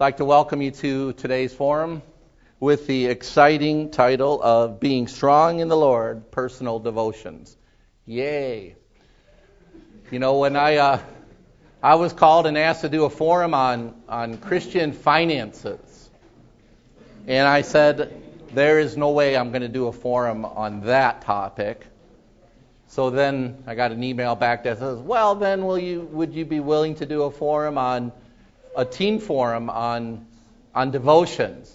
I'd like to welcome you to today's forum with the exciting title of Being Strong in the Lord Personal Devotions. Yay. You know, when I, uh, I was called and asked to do a forum on, on Christian finances, and I said, there is no way I'm going to do a forum on that topic. So then I got an email back that says, well, then will you, would you be willing to do a forum on a teen forum on, on devotions.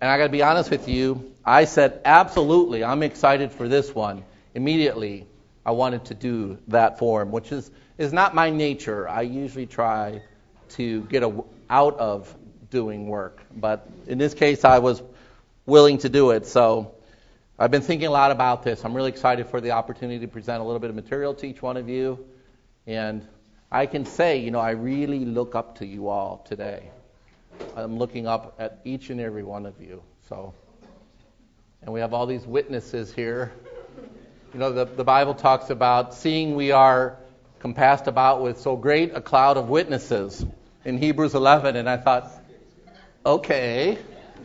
And I got to be honest with you, I said, absolutely, I'm excited for this one. Immediately, I wanted to do that forum, which is, is not my nature. I usually try to get a, out of doing work. But in this case, I was willing to do it. So I've been thinking a lot about this. I'm really excited for the opportunity to present a little bit of material to each one of you. And I can say, you know, I really look up to you all today. I'm looking up at each and every one of you. So, and we have all these witnesses here. You know, the, the Bible talks about seeing we are compassed about with so great a cloud of witnesses in Hebrews 11, and I thought, okay,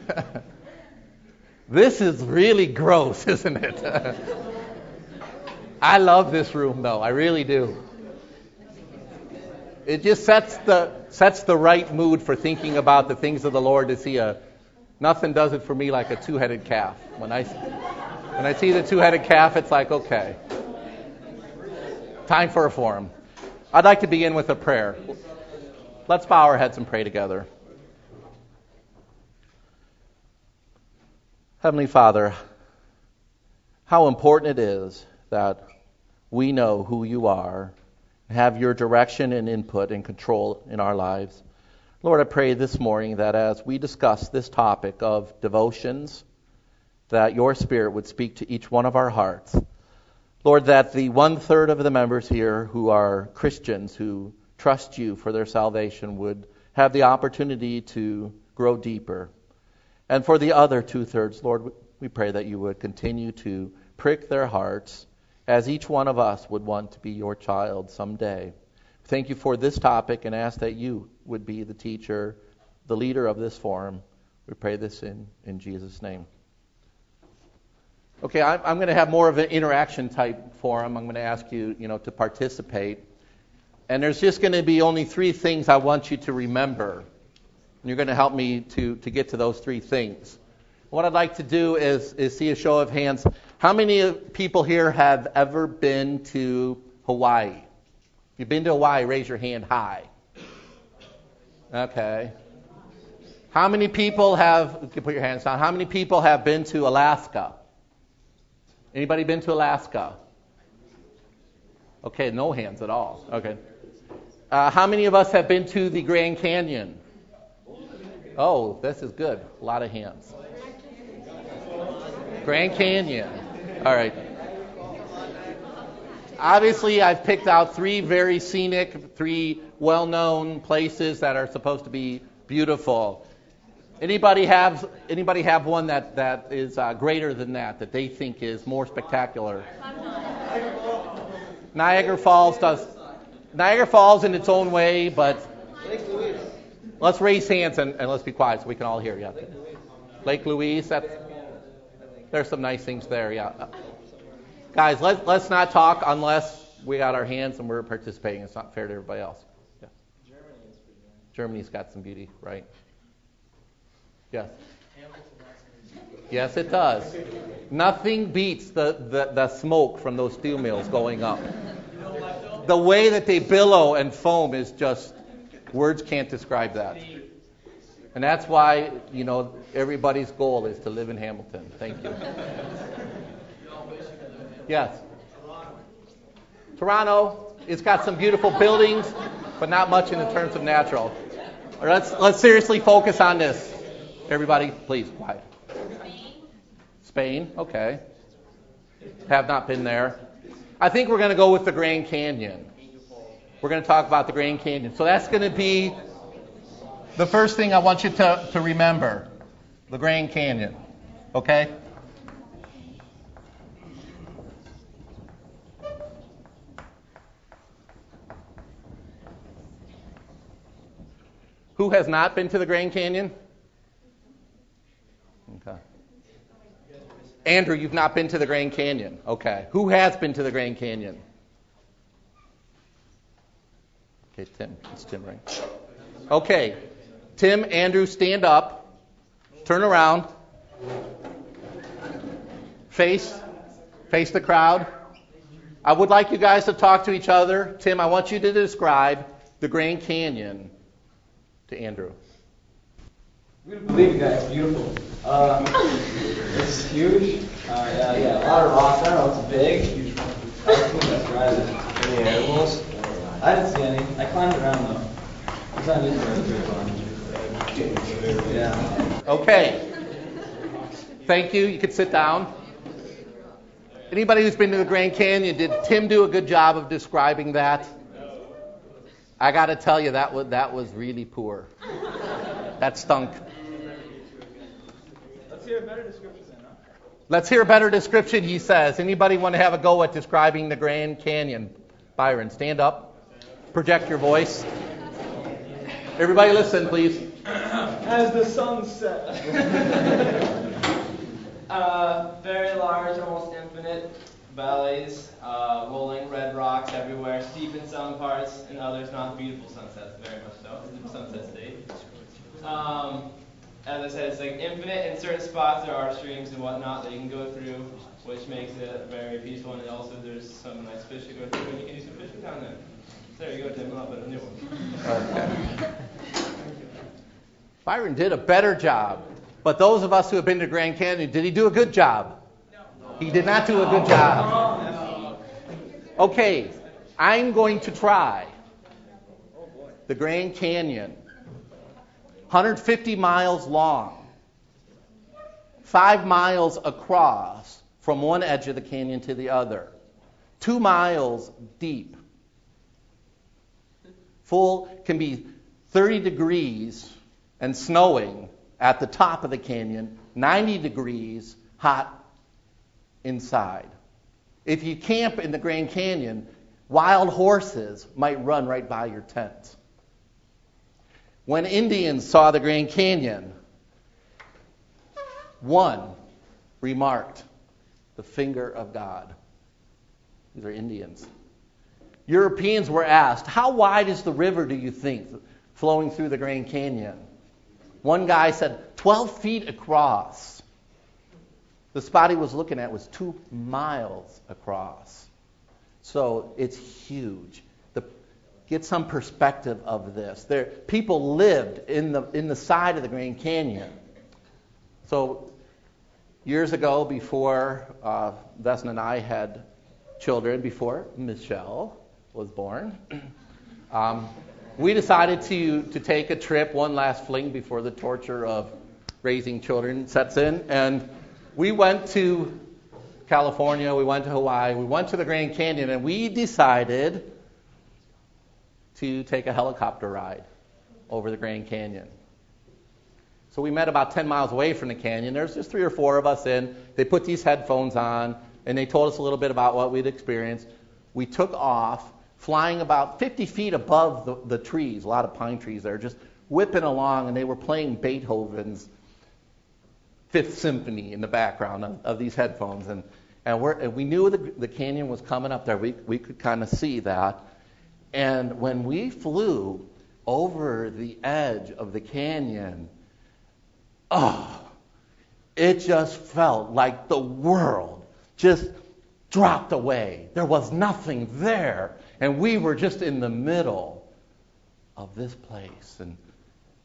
this is really gross, isn't it? I love this room, though. I really do. It just sets the sets the right mood for thinking about the things of the Lord to see a nothing does it for me like a two-headed calf. When I when I see the two-headed calf, it's like, okay. Time for a forum. I'd like to begin with a prayer. Let's bow our heads and pray together. Heavenly Father, how important it is that we know who you are have your direction and input and control in our lives. Lord, I pray this morning that as we discuss this topic of devotions, that your Spirit would speak to each one of our hearts. Lord, that the one third of the members here who are Christians, who trust you for their salvation, would have the opportunity to grow deeper. And for the other two thirds, Lord, we pray that you would continue to prick their hearts as each one of us would want to be your child someday. Thank you for this topic and ask that you would be the teacher, the leader of this forum. We pray this in, in Jesus' name. Okay, I'm, I'm going to have more of an interaction type forum. I'm going to ask you, you know, to participate. And there's just going to be only three things I want you to remember. And you're going to help me to, to get to those three things. What I'd like to do is, is see a show of hands. How many people here have ever been to Hawaii? If you've been to Hawaii, raise your hand high. Okay. How many people have, you can put your hands down, how many people have been to Alaska? Anybody been to Alaska? Okay, no hands at all. Okay. Uh, how many of us have been to the Grand Canyon? Oh, this is good. A lot of hands. Grand Canyon. All right. Obviously, I've picked out three very scenic, three well-known places that are supposed to be beautiful. Anybody have anybody have one that that is uh, greater than that that they think is more spectacular? Niagara Falls does. Niagara Falls in its own way, but let's raise hands and, and let's be quiet so we can all hear. Yeah. Lake Louise. That's there's some nice things there, yeah. Guys, let, let's not talk unless we got our hands and we're participating. It's not fair to everybody else. Yeah. Germany's got some beauty, right? Yes. Yes, it does. Nothing beats the, the, the smoke from those steel mills going up. The way that they billow and foam is just, words can't describe that. And that's why, you know, everybody's goal is to live in Hamilton. Thank you. Yes. Toronto, it's got some beautiful buildings, but not much in terms of natural. let's let's seriously focus on this. Everybody, please, quiet. Spain, okay. Have not been there. I think we're going to go with the Grand Canyon. We're going to talk about the Grand Canyon. So that's going to be the first thing I want you to, to remember the Grand Canyon. Okay? Who has not been to the Grand Canyon? Okay. Andrew, you've not been to the Grand Canyon. Okay. Who has been to the Grand Canyon? Okay, Tim. It's Tim, right? Okay. Tim, Andrew, stand up. Turn around. Face. Face the crowd. I would like you guys to talk to each other. Tim, I want you to describe the Grand Canyon to Andrew. We don't believe you guys. It's beautiful. Uh, it's huge. Uh, yeah, yeah, a lot of rocks. I don't know. It's big. Huge. I couldn't describe it. Any animals? I didn't see any. I climbed around though. It's not interesting. Yeah. Okay. Thank you. You can sit down. Anybody who's been to the Grand Canyon, did Tim do a good job of describing that? I got to tell you, that was, that was really poor. That stunk. Let's hear a better description then, huh? Let's hear a better description, he says. Anybody want to have a go at describing the Grand Canyon? Byron, stand up. Project your voice. Everybody listen, please. As the sun sets. uh, very large, almost infinite valleys, uh, rolling red rocks everywhere, steep in some parts, and others not beautiful sunsets, very much so. It's a sunset state. Um, as I said, it's like infinite. In certain spots, there are streams and whatnot that you can go through, which makes it very peaceful. And also, there's some nice fish to go through, and you can do some fishing down there. There you go, Tim. I'll put a new one. Okay. Byron did a better job. But those of us who have been to Grand Canyon, did he do a good job? No. He did not do a good job. Okay, I'm going to try the Grand Canyon. 150 miles long, five miles across from one edge of the canyon to the other, two miles deep. Full can be 30 degrees and snowing at the top of the canyon, 90 degrees hot inside. If you camp in the Grand Canyon, wild horses might run right by your tent. When Indians saw the Grand Canyon, one remarked, the finger of God. These are Indians. Europeans were asked, How wide is the river, do you think, flowing through the Grand Canyon? One guy said, 12 feet across. The spot he was looking at was two miles across. So it's huge get some perspective of this. There, people lived in the, in the side of the Grand Canyon. So years ago, before uh, Vesna and I had children, before Michelle was born, um, we decided to, to take a trip, one last fling before the torture of raising children sets in. And we went to California, we went to Hawaii, we went to the Grand Canyon, and we decided to take a helicopter ride over the Grand Canyon. So we met about 10 miles away from the canyon. There's just three or four of us in. They put these headphones on, and they told us a little bit about what we'd experienced. We took off, flying about 50 feet above the, the trees, a lot of pine trees there, just whipping along, and they were playing Beethoven's Fifth Symphony in the background of, of these headphones. And, and, and we knew the, the canyon was coming up there. We, we could kind of see that. And when we flew over the edge of the canyon, oh, it just felt like the world just dropped away. There was nothing there. And we were just in the middle of this place. And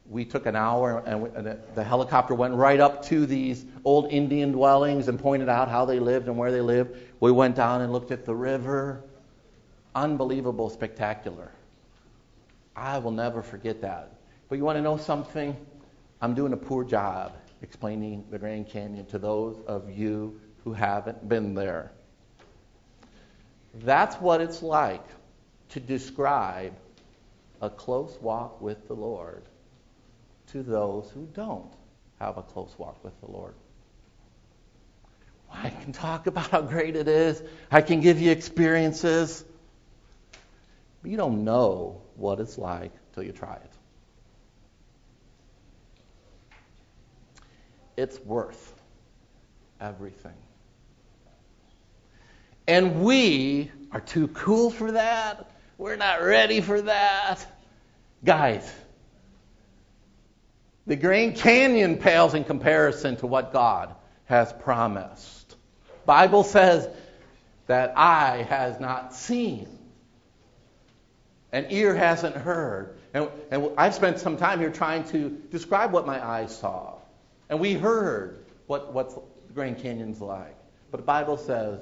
we took an hour, and, we, and the helicopter went right up to these old Indian dwellings and pointed out how they lived and where they lived. We went down and looked at the river unbelievable, spectacular. I will never forget that. But you want to know something? I'm doing a poor job explaining the Grand Canyon to those of you who haven't been there. That's what it's like to describe a close walk with the Lord to those who don't have a close walk with the Lord. I can talk about how great it is. I can give you experiences. But you don't know what it's like till you try it. It's worth everything. And we are too cool for that. We're not ready for that. Guys, the Grand Canyon pales in comparison to what God has promised. Bible says that eye has not seen and ear hasn't heard. And, and I've spent some time here trying to describe what my eyes saw. And we heard what, what the Grand Canyon's like. But the Bible says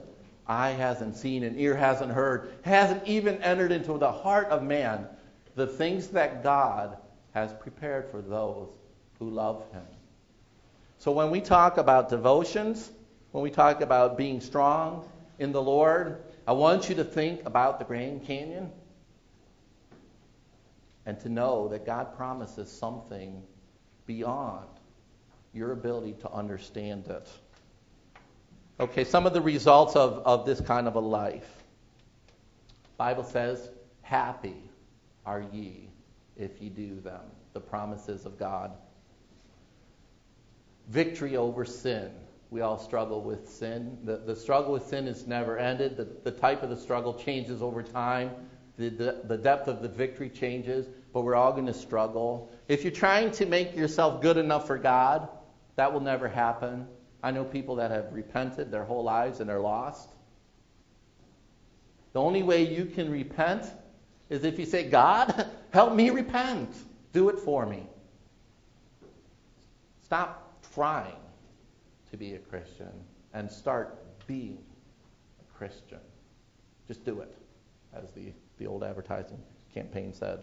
eye hasn't seen and ear hasn't heard, hasn't even entered into the heart of man the things that God has prepared for those who love him. So when we talk about devotions, when we talk about being strong in the Lord, I want you to think about the Grand Canyon and to know that God promises something beyond your ability to understand it. Okay, some of the results of, of this kind of a life. Bible says, happy are ye if ye do them. The promises of God. Victory over sin. We all struggle with sin. The, the struggle with sin is never ended. The, the type of the struggle changes over time. The, the, the depth of the victory changes, but we're all going to struggle. If you're trying to make yourself good enough for God, that will never happen. I know people that have repented their whole lives and they're lost. The only way you can repent is if you say, God, help me repent. Do it for me. Stop trying to be a Christian and start being a Christian. Just do it, as the, the old advertising campaign said.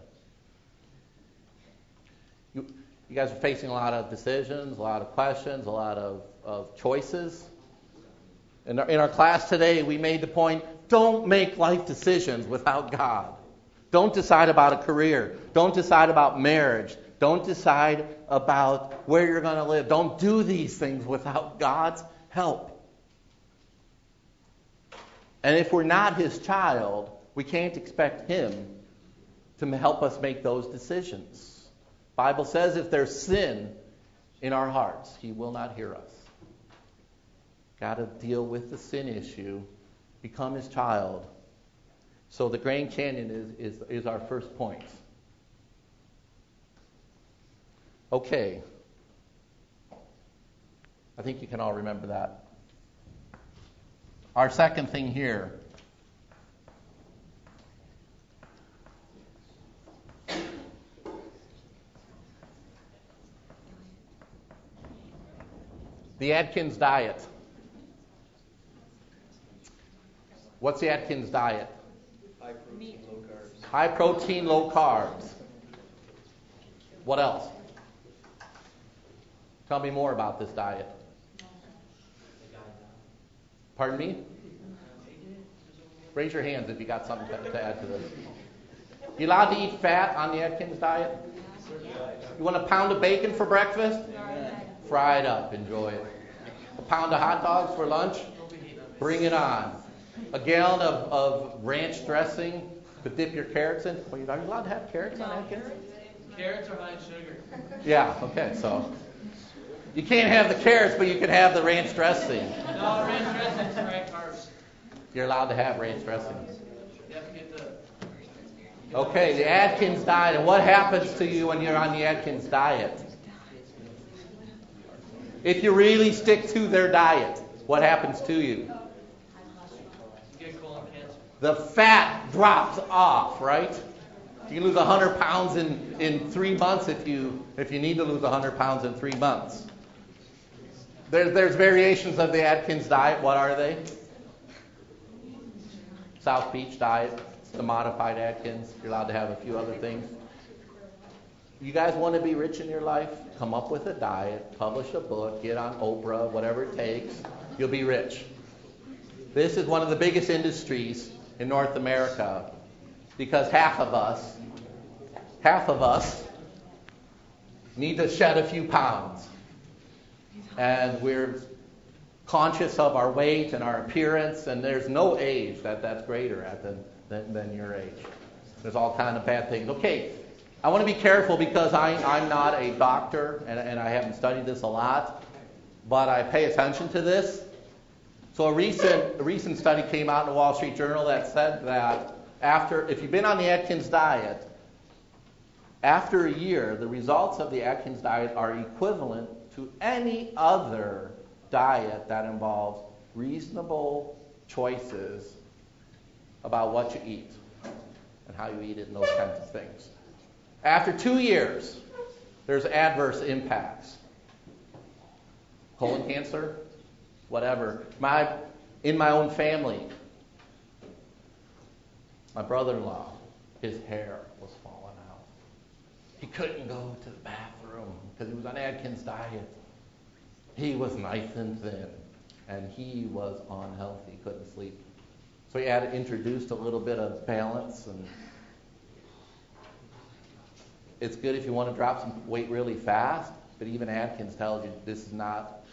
You, you guys are facing a lot of decisions, a lot of questions, a lot of, of choices. In our, in our class today, we made the point don't make life decisions without God. Don't decide about a career. Don't decide about marriage. Don't decide about where you're going to live. Don't do these things without God's help. And if we're not His child, we can't expect Him to help us make those decisions. Bible says if there's sin in our hearts, He will not hear us. Got to deal with the sin issue, become His child. So the Grand Canyon is, is, is our first point. Okay. I think you can all remember that. Our second thing here the Atkins diet. What's the Atkins diet? High protein, low carbs. High protein, low carbs. What else? Tell me more about this diet. Pardon me? Raise your hands if you got something to, to add to this. You allowed to eat fat on the Atkins diet? You want a pound of bacon for breakfast? Fry it up, enjoy it. A pound of hot dogs for lunch? Bring it on. A gallon of, of ranch dressing to dip your carrots in? Are you allowed to have carrots on Atkins? Carrots are high in sugar. Yeah, okay, so. You can't have the carrots, but you can have the ranch dressing. No, ranch dressing is the right carbs. You're allowed to have ranch dressing. You have to get the. Okay, the Atkins diet. And what happens to you when you're on the Atkins diet? If you really stick to their diet, what happens to you? The fat drops off, right? You can lose 100 pounds in, in three months if you, if you need to lose 100 pounds in three months. There, there's variations of the Atkins diet. What are they? South Beach diet, the modified Atkins. You're allowed to have a few other things. You guys want to be rich in your life? Come up with a diet, publish a book, get on Oprah, whatever it takes. You'll be rich. This is one of the biggest industries in North America because half of us, half of us need to shed a few pounds. And we're conscious of our weight and our appearance, and there's no age that that's greater at than, than, than your age. There's all kind of bad things. Okay, I want to be careful because I, I'm not a doctor and, and I haven't studied this a lot. but I pay attention to this. So a recent a recent study came out in the Wall Street Journal that said that after if you've been on the Atkins diet, after a year, the results of the Atkins diet are equivalent to any other diet that involves reasonable choices about what you eat and how you eat it and those kinds of things. After two years, there's adverse impacts. Colon cancer, whatever. My, in my own family, my brother-in-law, his hair was falling out. He couldn't go to the bathroom because he was on Atkins diet. He was nice and thin, and he was unhealthy, couldn't sleep. So he had introduced a little bit of balance, and it's good if you want to drop some weight really fast. But even Atkins tells you this is not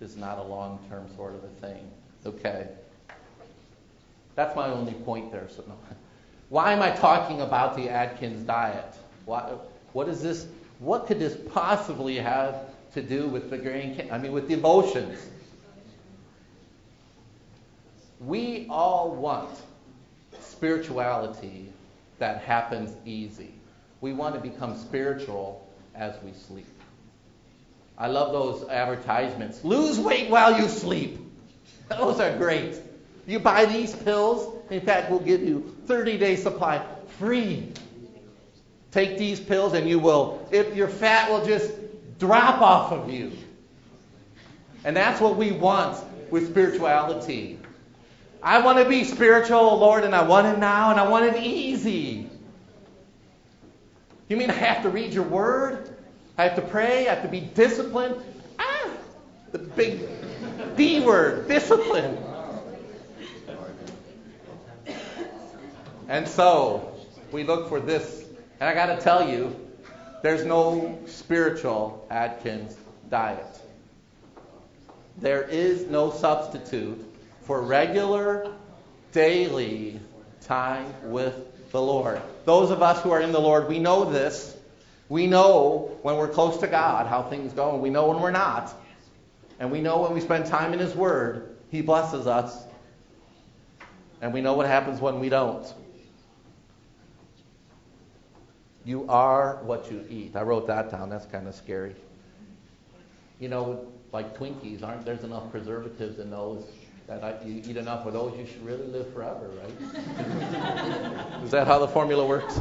this is not a long-term sort of a thing. Okay. That's my only point there. So no. Why am I talking about the Atkins diet? What, what is this? What could this possibly have to do with the grain? I mean, with the emotions. We all want spirituality that happens easy. We want to become spiritual as we sleep. I love those advertisements. Lose weight while you sleep. Those are great. You buy these pills, in fact, we'll give you 30 day supply free. Take these pills and you will, if your fat will just drop off of you. And that's what we want with spirituality. I want to be spiritual, Lord, and I want it now, and I want it easy. You mean I have to read your word? I have to pray? I have to be disciplined? Ah, the big D word, discipline. And so we look for this. And I got to tell you, there's no spiritual Atkins diet. There is no substitute for regular, daily time with the Lord. Those of us who are in the Lord, we know this. We know when we're close to God how things go, and we know when we're not. And we know when we spend time in His Word, He blesses us. And we know what happens when we don't. You are what you eat. I wrote that down. That's kind of scary. You know, like Twinkies, aren't there's enough preservatives in those that I, you eat enough of those, you should really live forever, right? Is that how the formula works?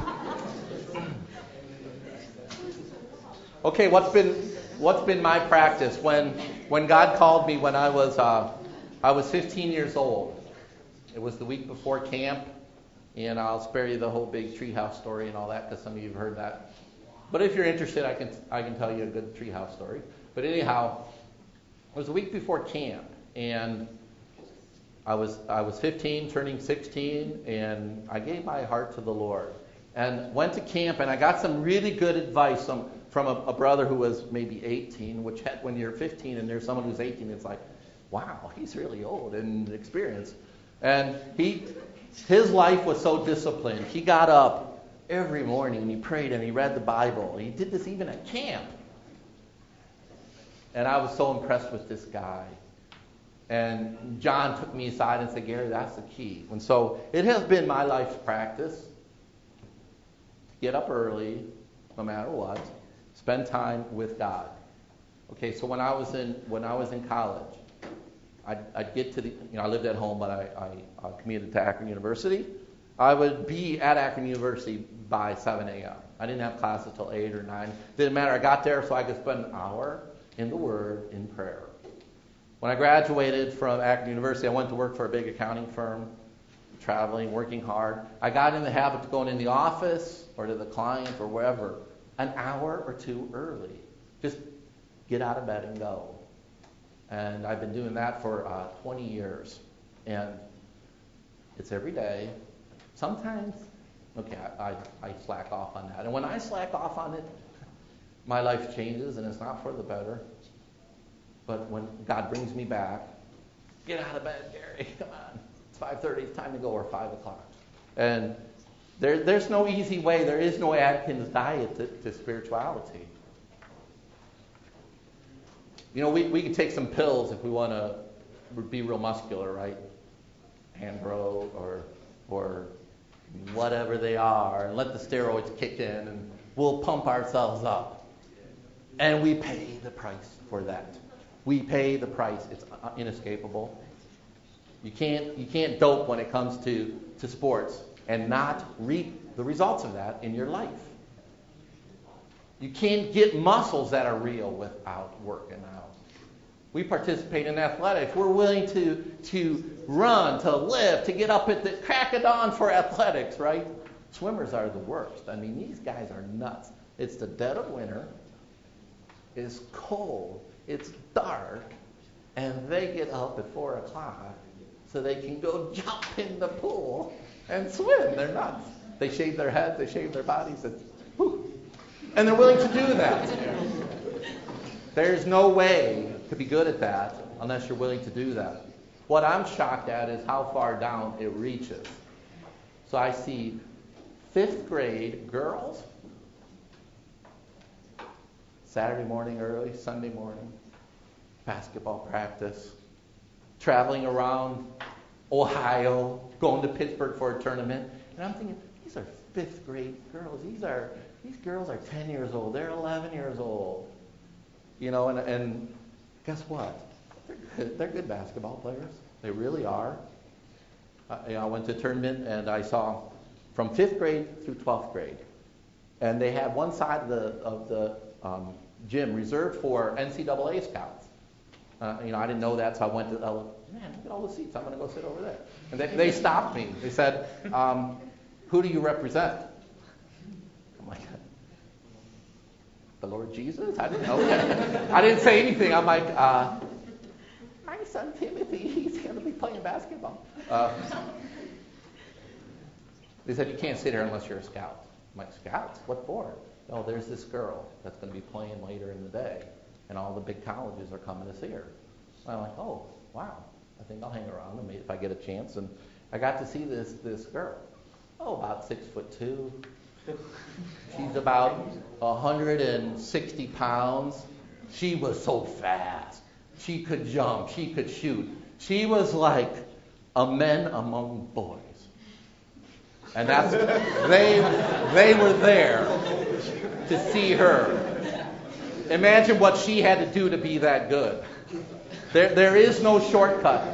Okay, what's been what's been my practice when when God called me when I was uh, I was 15 years old. It was the week before camp, and I'll spare you the whole big treehouse story and all that because some of you have heard that. But if you're interested, I can I can tell you a good treehouse story. But anyhow, it was the week before camp, and I was I was 15, turning 16, and I gave my heart to the Lord, and went to camp, and I got some really good advice from from a, a brother who was maybe 18, which had, when you're 15 and there's someone who's 18, it's like, wow, he's really old and experienced, and he his life was so disciplined. He got up every morning and he prayed and he read the Bible. He did this even at camp. And I was so impressed with this guy. And John took me aside and said, Gary, that's the key. And so it has been my life's practice to get up early, no matter what, spend time with God. Okay, so when I was in when I was in college, I'd, I'd get to the you know I lived at home, but I, I, I commuted to Akron University. I would be at Akron University by 7 a.m. I didn't have classes till 8 or 9. Didn't matter. I got there so I could spend an hour in the Word in prayer. When I graduated from Akron University, I went to work for a big accounting firm, traveling, working hard. I got in the habit of going in the office or to the client or wherever an hour or two early. Just get out of bed and go. And I've been doing that for uh, 20 years. And it's every day. Sometimes, okay, I, I, I slack off on that. And when I slack off on it, my life changes and it's not for the better. But when God brings me back, get out of bed, Gary. Come on. It's 5.30. It's time to go, or 5 o'clock. And there, there's no easy way. There is no Atkins diet to, to spirituality. You know, we, we can take some pills if we want to be real muscular, right? Andro or, or whatever they are, and let the steroids kick in, and we'll pump ourselves up. And we pay the price for that. We pay the price. It's uh, inescapable. You can't, you can't dope when it comes to, to sports and not reap the results of that in your life. You can't get muscles that are real without working out. We participate in athletics. We're willing to, to run, to lift, to get up at the crack of dawn for athletics, right? Swimmers are the worst. I mean, these guys are nuts. It's the dead of winter. It's cold. It's dark. And they get up at 4 o'clock so they can go jump in the pool and swim. They're nuts. They shave their heads, they shave their bodies. It's, whew. And they're willing to do that. There's no way to be good at that unless you're willing to do that. What I'm shocked at is how far down it reaches. So I see fifth grade girls, Saturday morning early, Sunday morning, basketball practice, traveling around Ohio, going to Pittsburgh for a tournament. And I'm thinking, these are fifth grade girls. These are these girls are 10 years old. They're 11 years old. You know, and, and guess what? They're good, they're good basketball players. They really are. Uh, you know, I went to a tournament and I saw from fifth grade through 12th grade. And they had one side of the, of the um, gym reserved for NCAA scouts. Uh, you know, I didn't know that, so I went to, uh, man, look at all the seats. I'm going to go sit over there. And they, they stopped me. They said, um, who do you represent? I'm like, the Lord Jesus? I didn't know. I didn't say anything. I'm like, uh, my son Timothy, he's going to be playing basketball. Uh, they said, you can't sit here unless you're a scout. I'm like, scouts? What for? Oh, there's this girl that's going to be playing later in the day, and all the big colleges are coming to see her. I'm like, oh, wow. I think I'll hang around and if I get a chance. And I got to see this this girl. Oh, about six foot two. She's about 160 pounds. She was so fast. She could jump. She could shoot. She was like a man among boys. And that's they they were there to see her. Imagine what she had to do to be that good. There, there is no shortcut.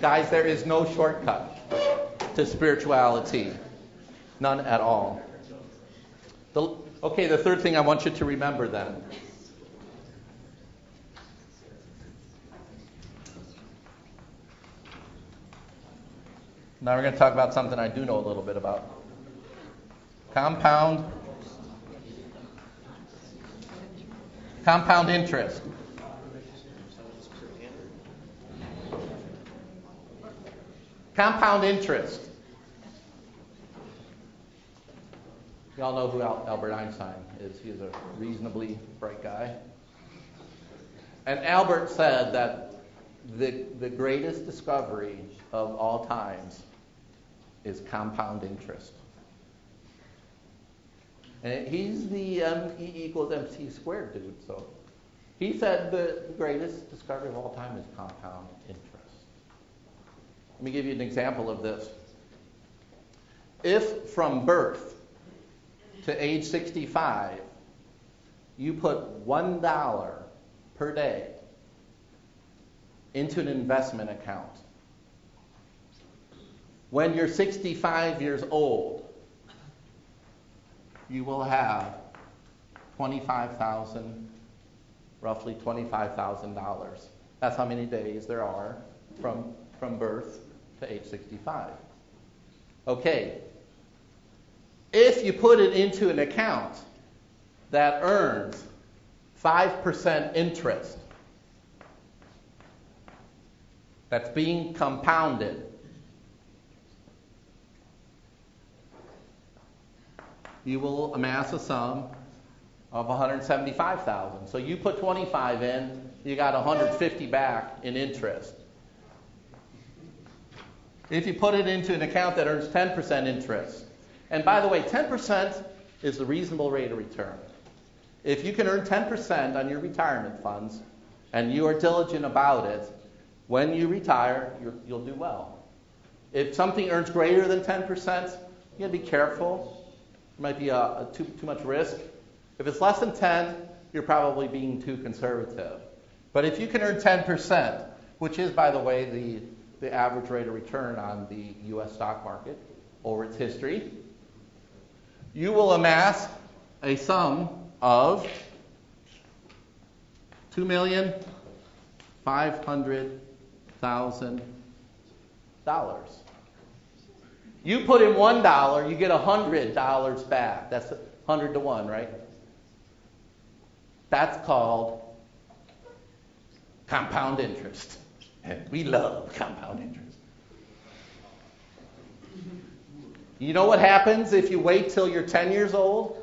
Guys, there is no shortcut to spirituality. None at all. The, okay, the third thing I want you to remember then. Now we're going to talk about something I do know a little bit about. Compound compound interest. Compound interest. Y'all know who Albert Einstein is. He's a reasonably bright guy. And Albert said that the, the greatest discovery of all times is compound interest. And he's the M E equals MC squared dude. So he said the greatest discovery of all time is compound interest. Let me give you an example of this. If from birth to age 65, you put $1 per day into an investment account, when you're 65 years old, you will have 25,000, roughly $25,000. That's how many days there are from, from birth to age 65. Okay. If you put it into an account that earns 5% interest, that's being compounded, you will amass a sum of 175,000. So you put 25 in, you got 150 back in interest. If you put it into an account that earns 10% interest, and by the way, 10% is the reasonable rate of return. If you can earn 10% on your retirement funds and you are diligent about it, when you retire, you will do well. If something earns greater than 10%, you gotta be careful might be a, a too, too much risk. If it's less than 10, you're probably being too conservative. But if you can earn 10%, which is, by the way, the, the average rate of return on the U.S. stock market over its history, you will amass a sum of $2,500,000. You put in one dollar, you get a hundred dollars back. That's hundred to one, right? That's called compound interest. And we love compound interest. You know what happens if you wait till you're 10 years old?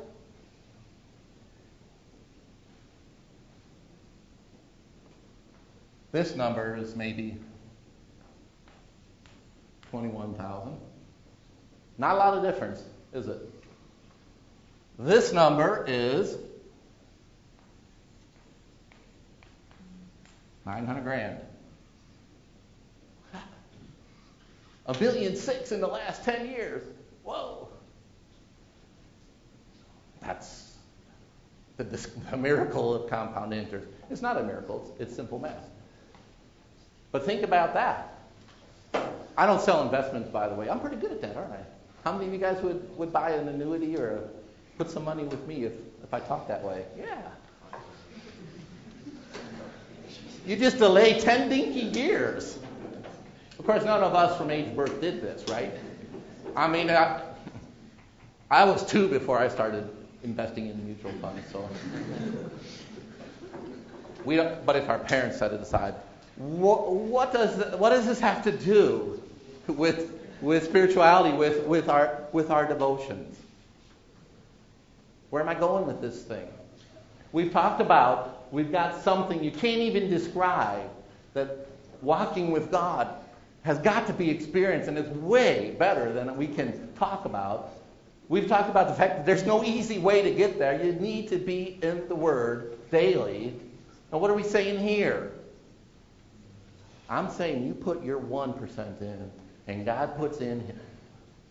This number is maybe 21,000. Not a lot of difference, is it? This number is 900 grand. A billion six in the last 10 years. Whoa. That's the, the miracle of compound interest. It's not a miracle, it's, it's simple math. But think about that. I don't sell investments, by the way. I'm pretty good at that, aren't I? How many of you guys would, would buy an annuity or put some money with me if, if I talk that way? Yeah. You just delay 10 dinky years. Of course, none of us from age birth did this, right? I mean, I, I was two before I started investing in the mutual funds, so. We don't, but if our parents set it aside, what, what, does, what does this have to do with, with spirituality, with, with, our, with our devotions? Where am I going with this thing? We've talked about, we've got something you can't even describe, that walking with God has got to be experienced, and it's way better than we can talk about. We've talked about the fact that there's no easy way to get there. You need to be in the Word daily. And what are we saying here? I'm saying you put your 1% in, and God puts in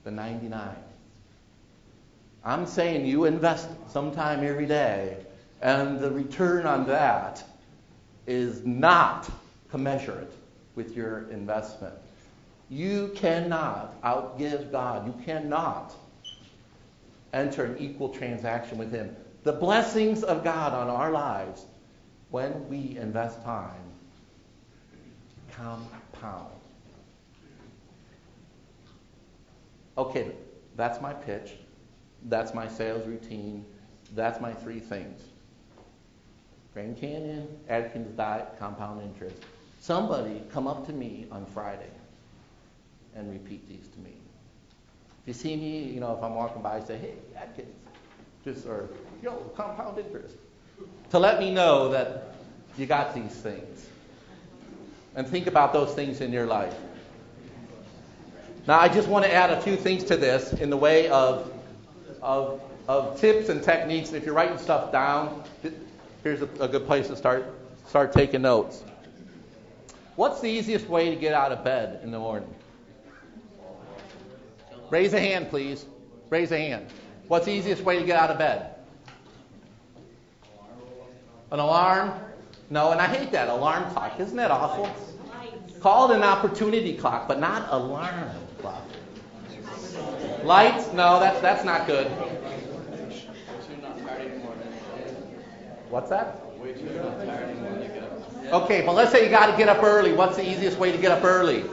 the 99. I'm saying you invest sometime every day, and the return on that is not commensurate with your investment. You cannot outgive God. You cannot enter an equal transaction with Him. The blessings of God on our lives when we invest time compound. Okay, that's my pitch. That's my sales routine. That's my three things. Grand Canyon, Atkins diet, compound interest. Somebody come up to me on Friday and repeat these to me. If you see me, you know, if I'm walking by, say, hey, Atkins, just or yo, compound interest, to let me know that you got these things. And think about those things in your life. Now, I just want to add a few things to this in the way of, of, of tips and techniques. If you're writing stuff down, here's a, a good place to start, start taking notes. What's the easiest way to get out of bed in the morning? Raise a hand, please. Raise a hand. What's the easiest way to get out of bed? An alarm? No, and I hate that alarm clock. Isn't that awful? Call it an opportunity clock, but not alarm clock. Lights? No, that's that's not good. What's that? Okay, but let's say you got to get up early. What's the easiest way to get up early?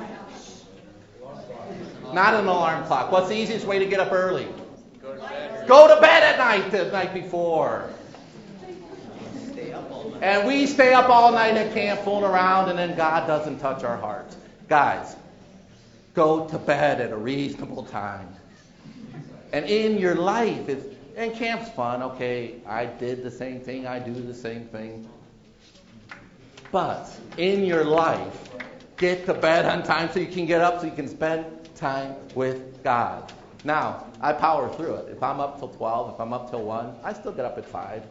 Not an alarm clock. What's the easiest way to get up early? Go to bed, Go to bed at night the night before. And we stay up all night at camp fooling around, and then God doesn't touch our hearts. Guys, go to bed at a reasonable time. And in your life, it's, and camp's fun. Okay, I did the same thing. I do the same thing. But in your life, get to bed on time so you can get up so you can spend time with God. Now, I power through it. If I'm up till 12, if I'm up till 1, I still get up at 5.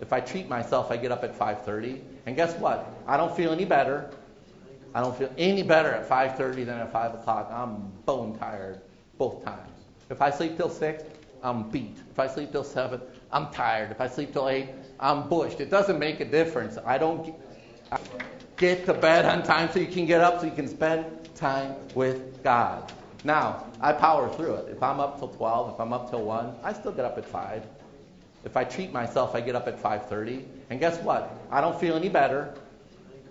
If I treat myself, I get up at 5:30, and guess what? I don't feel any better. I don't feel any better at 5:30 than at 5 o'clock. I'm bone tired both times. If I sleep till six, I'm beat. If I sleep till seven, I'm tired. If I sleep till eight, I'm bushed. It doesn't make a difference. I don't get to bed on time so you can get up so you can spend time with God. Now, I power through it. If I'm up till 12, if I'm up till 1, I still get up at 5. If I treat myself, I get up at 5:30. And guess what? I don't feel any better.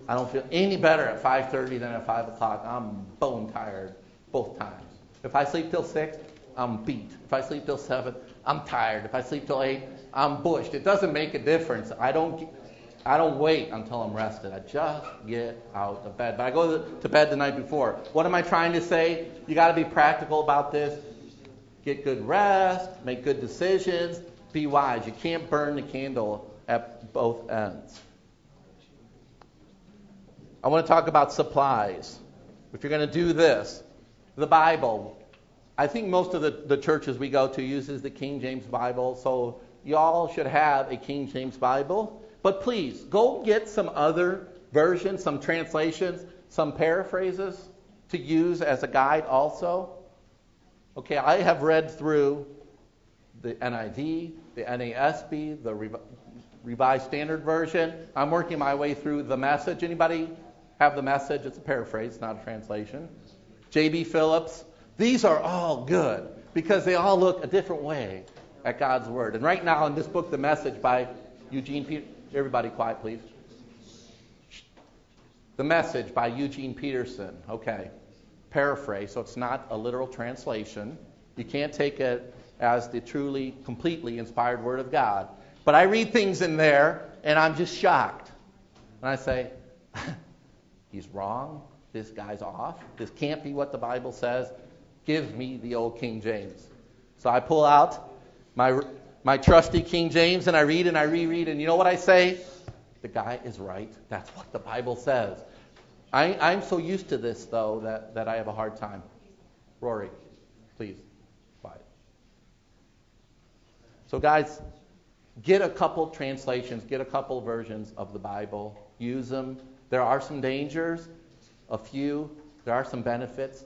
I don't feel any better at 5:30 than at 5 o'clock. I'm bone tired both times. If I sleep till 6, I'm beat. If I sleep till 7, I'm tired. If I sleep till 8, I'm bushed. It doesn't make a difference. I don't I don't wait until I'm rested. I just get out of bed. But I go to bed the night before. What am I trying to say? You got to be practical about this. Get good rest, make good decisions, be wise. You can't burn the candle at both ends. I want to talk about supplies. If you're going to do this, the Bible. I think most of the, the churches we go to uses the King James Bible, so y'all should have a King James Bible. But please, go get some other versions, some translations, some paraphrases to use as a guide also. Okay, I have read through the NIV, the NASB, the Revised Standard Version. I'm working my way through the message. Anybody have the message? It's a paraphrase, not a translation. J.B. Phillips. These are all good because they all look a different way at God's Word. And right now in this book, The Message by Eugene Peterson, Everybody quiet, please. The message by Eugene Peterson. Okay. Paraphrase, so it's not a literal translation. You can't take it as the truly, completely inspired Word of God. But I read things in there, and I'm just shocked. And I say, he's wrong. This guy's off. This can't be what the Bible says. Give me the old King James. So I pull out my my trusty King James and I read and I reread, and you know what I say? The guy is right. That's what the Bible says. I, I'm so used to this, though, that, that I have a hard time. Rory, please, quiet. So, guys, get a couple translations, get a couple versions of the Bible, use them. There are some dangers, a few. There are some benefits,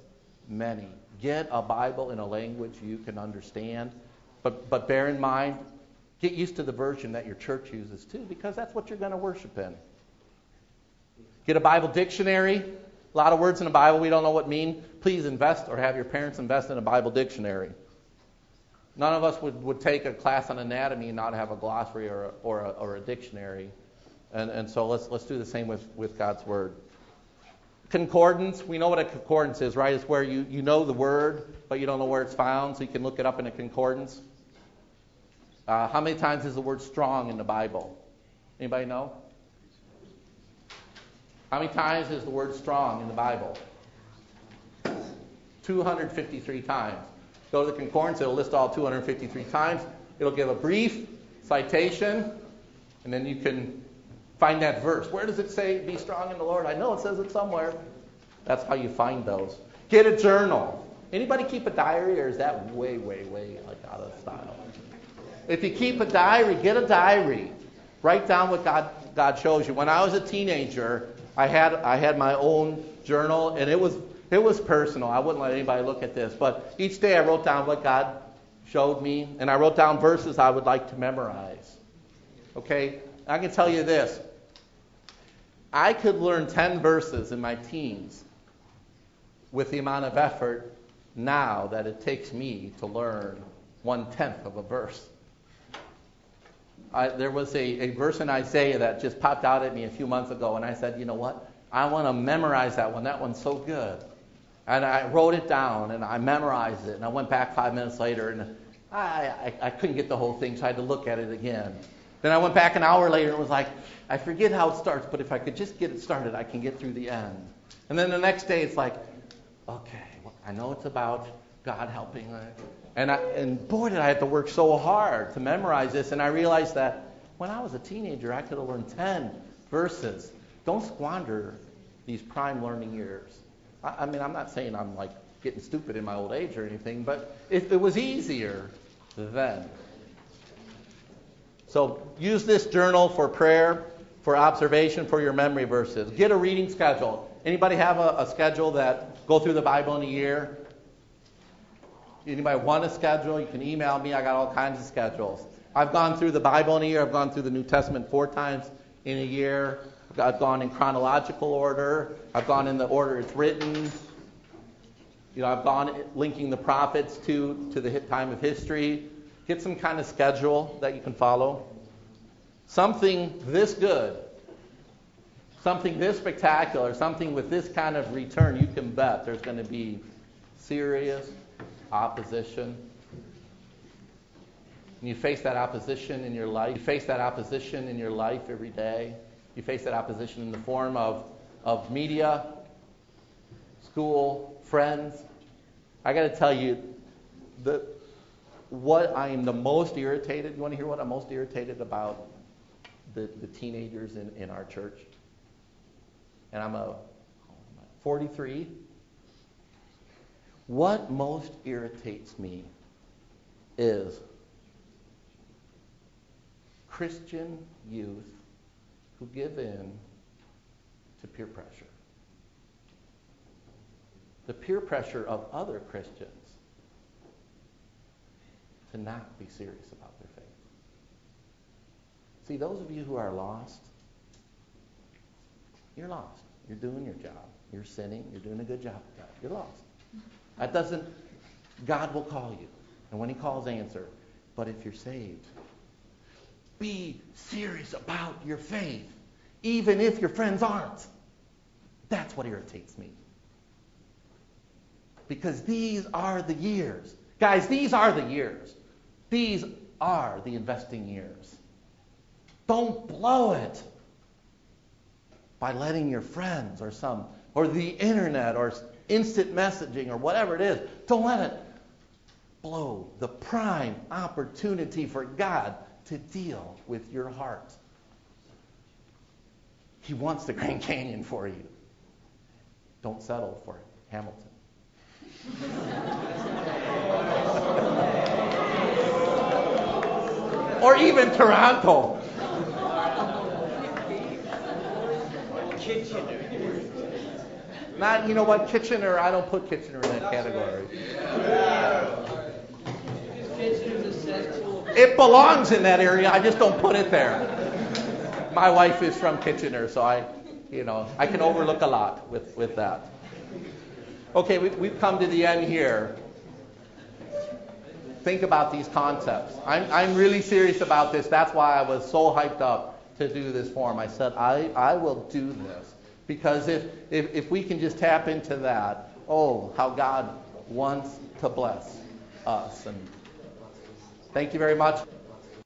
many. Get a Bible in a language you can understand. But, but bear in mind, get used to the version that your church uses too, because that's what you're going to worship in. Get a Bible dictionary. A lot of words in the Bible we don't know what mean. Please invest or have your parents invest in a Bible dictionary. None of us would, would take a class on anatomy and not have a glossary or a, or a, or a dictionary. And, and so let's, let's do the same with, with God's Word. Concordance, we know what a concordance is, right? It's where you, you know the word, but you don't know where it's found, so you can look it up in a concordance. Uh, how many times is the word strong in the Bible? Anybody know? How many times is the word strong in the Bible? 253 times. Go to the concordance, it'll list all 253 times. It'll give a brief citation, and then you can Find that verse. Where does it say, be strong in the Lord? I know it says it somewhere. That's how you find those. Get a journal. Anybody keep a diary, or is that way, way, way like out of style? If you keep a diary, get a diary. Write down what God, God shows you. When I was a teenager, I had I had my own journal, and it was it was personal. I wouldn't let anybody look at this, but each day I wrote down what God showed me, and I wrote down verses I would like to memorize. Okay, I can tell you this: I could learn 10 verses in my teens with the amount of effort now that it takes me to learn one tenth of a verse. I, there was a, a verse in Isaiah that just popped out at me a few months ago, and I said, you know what? I want to memorize that one. That one's so good. And I wrote it down, and I memorized it, and I went back five minutes later, and I, I, I couldn't get the whole thing, so I had to look at it again. Then I went back an hour later and was like, I forget how it starts, but if I could just get it started, I can get through the end. And then the next day, it's like, okay, well, I know it's about God helping. And, I, and boy, did I have to work so hard to memorize this. And I realized that when I was a teenager, I could have learned 10 verses. Don't squander these prime learning years. I, I mean, I'm not saying I'm like getting stupid in my old age or anything, but it, it was easier then. So use this journal for prayer, for observation, for your memory verses. Get a reading schedule. Anybody have a, a schedule that go through the Bible in a year? Anybody want a schedule? You can email me. I got all kinds of schedules. I've gone through the Bible in a year. I've gone through the New Testament four times in a year. I've gone in chronological order. I've gone in the order it's written. You know, I've gone linking the prophets to to the time of history. Get some kind of schedule that you can follow. Something this good, something this spectacular, something with this kind of return, you can bet there's going to be serious opposition. And you face that opposition in your life. You face that opposition in your life every day. You face that opposition in the form of, of media, school, friends. I got to tell you, the, what I am the most irritated, you want to hear what I'm most irritated about the, the teenagers in, in our church? And I'm a 43. What most irritates me is Christian youth who give in to peer pressure. The peer pressure of other Christians to not be serious about their faith. See, those of you who are lost, you're lost. You're doing your job. You're sinning. You're doing a good job of that. You're lost. That doesn't, God will call you. And when He calls, answer. But if you're saved, be serious about your faith, even if your friends aren't. That's what irritates me. Because these are the years. Guys, these are the years. These are the investing years. Don't blow it by letting your friends or some, or the internet or instant messaging or whatever it is, don't let it blow the prime opportunity for God to deal with your heart. He wants the Grand Canyon for you. Don't settle for it, Hamilton. or even Toronto. Not, you know what, Kitchener, I don't put Kitchener in that category. It belongs in that area, I just don't put it there. My wife is from Kitchener, so I, you know, I can overlook a lot with, with that. Okay, we, we've come to the end here. Think about these concepts. I'm, I'm really serious about this. That's why I was so hyped up to do this form. I said, I, I will do this. Because if, if, if we can just tap into that, oh, how God wants to bless us. And thank you very much.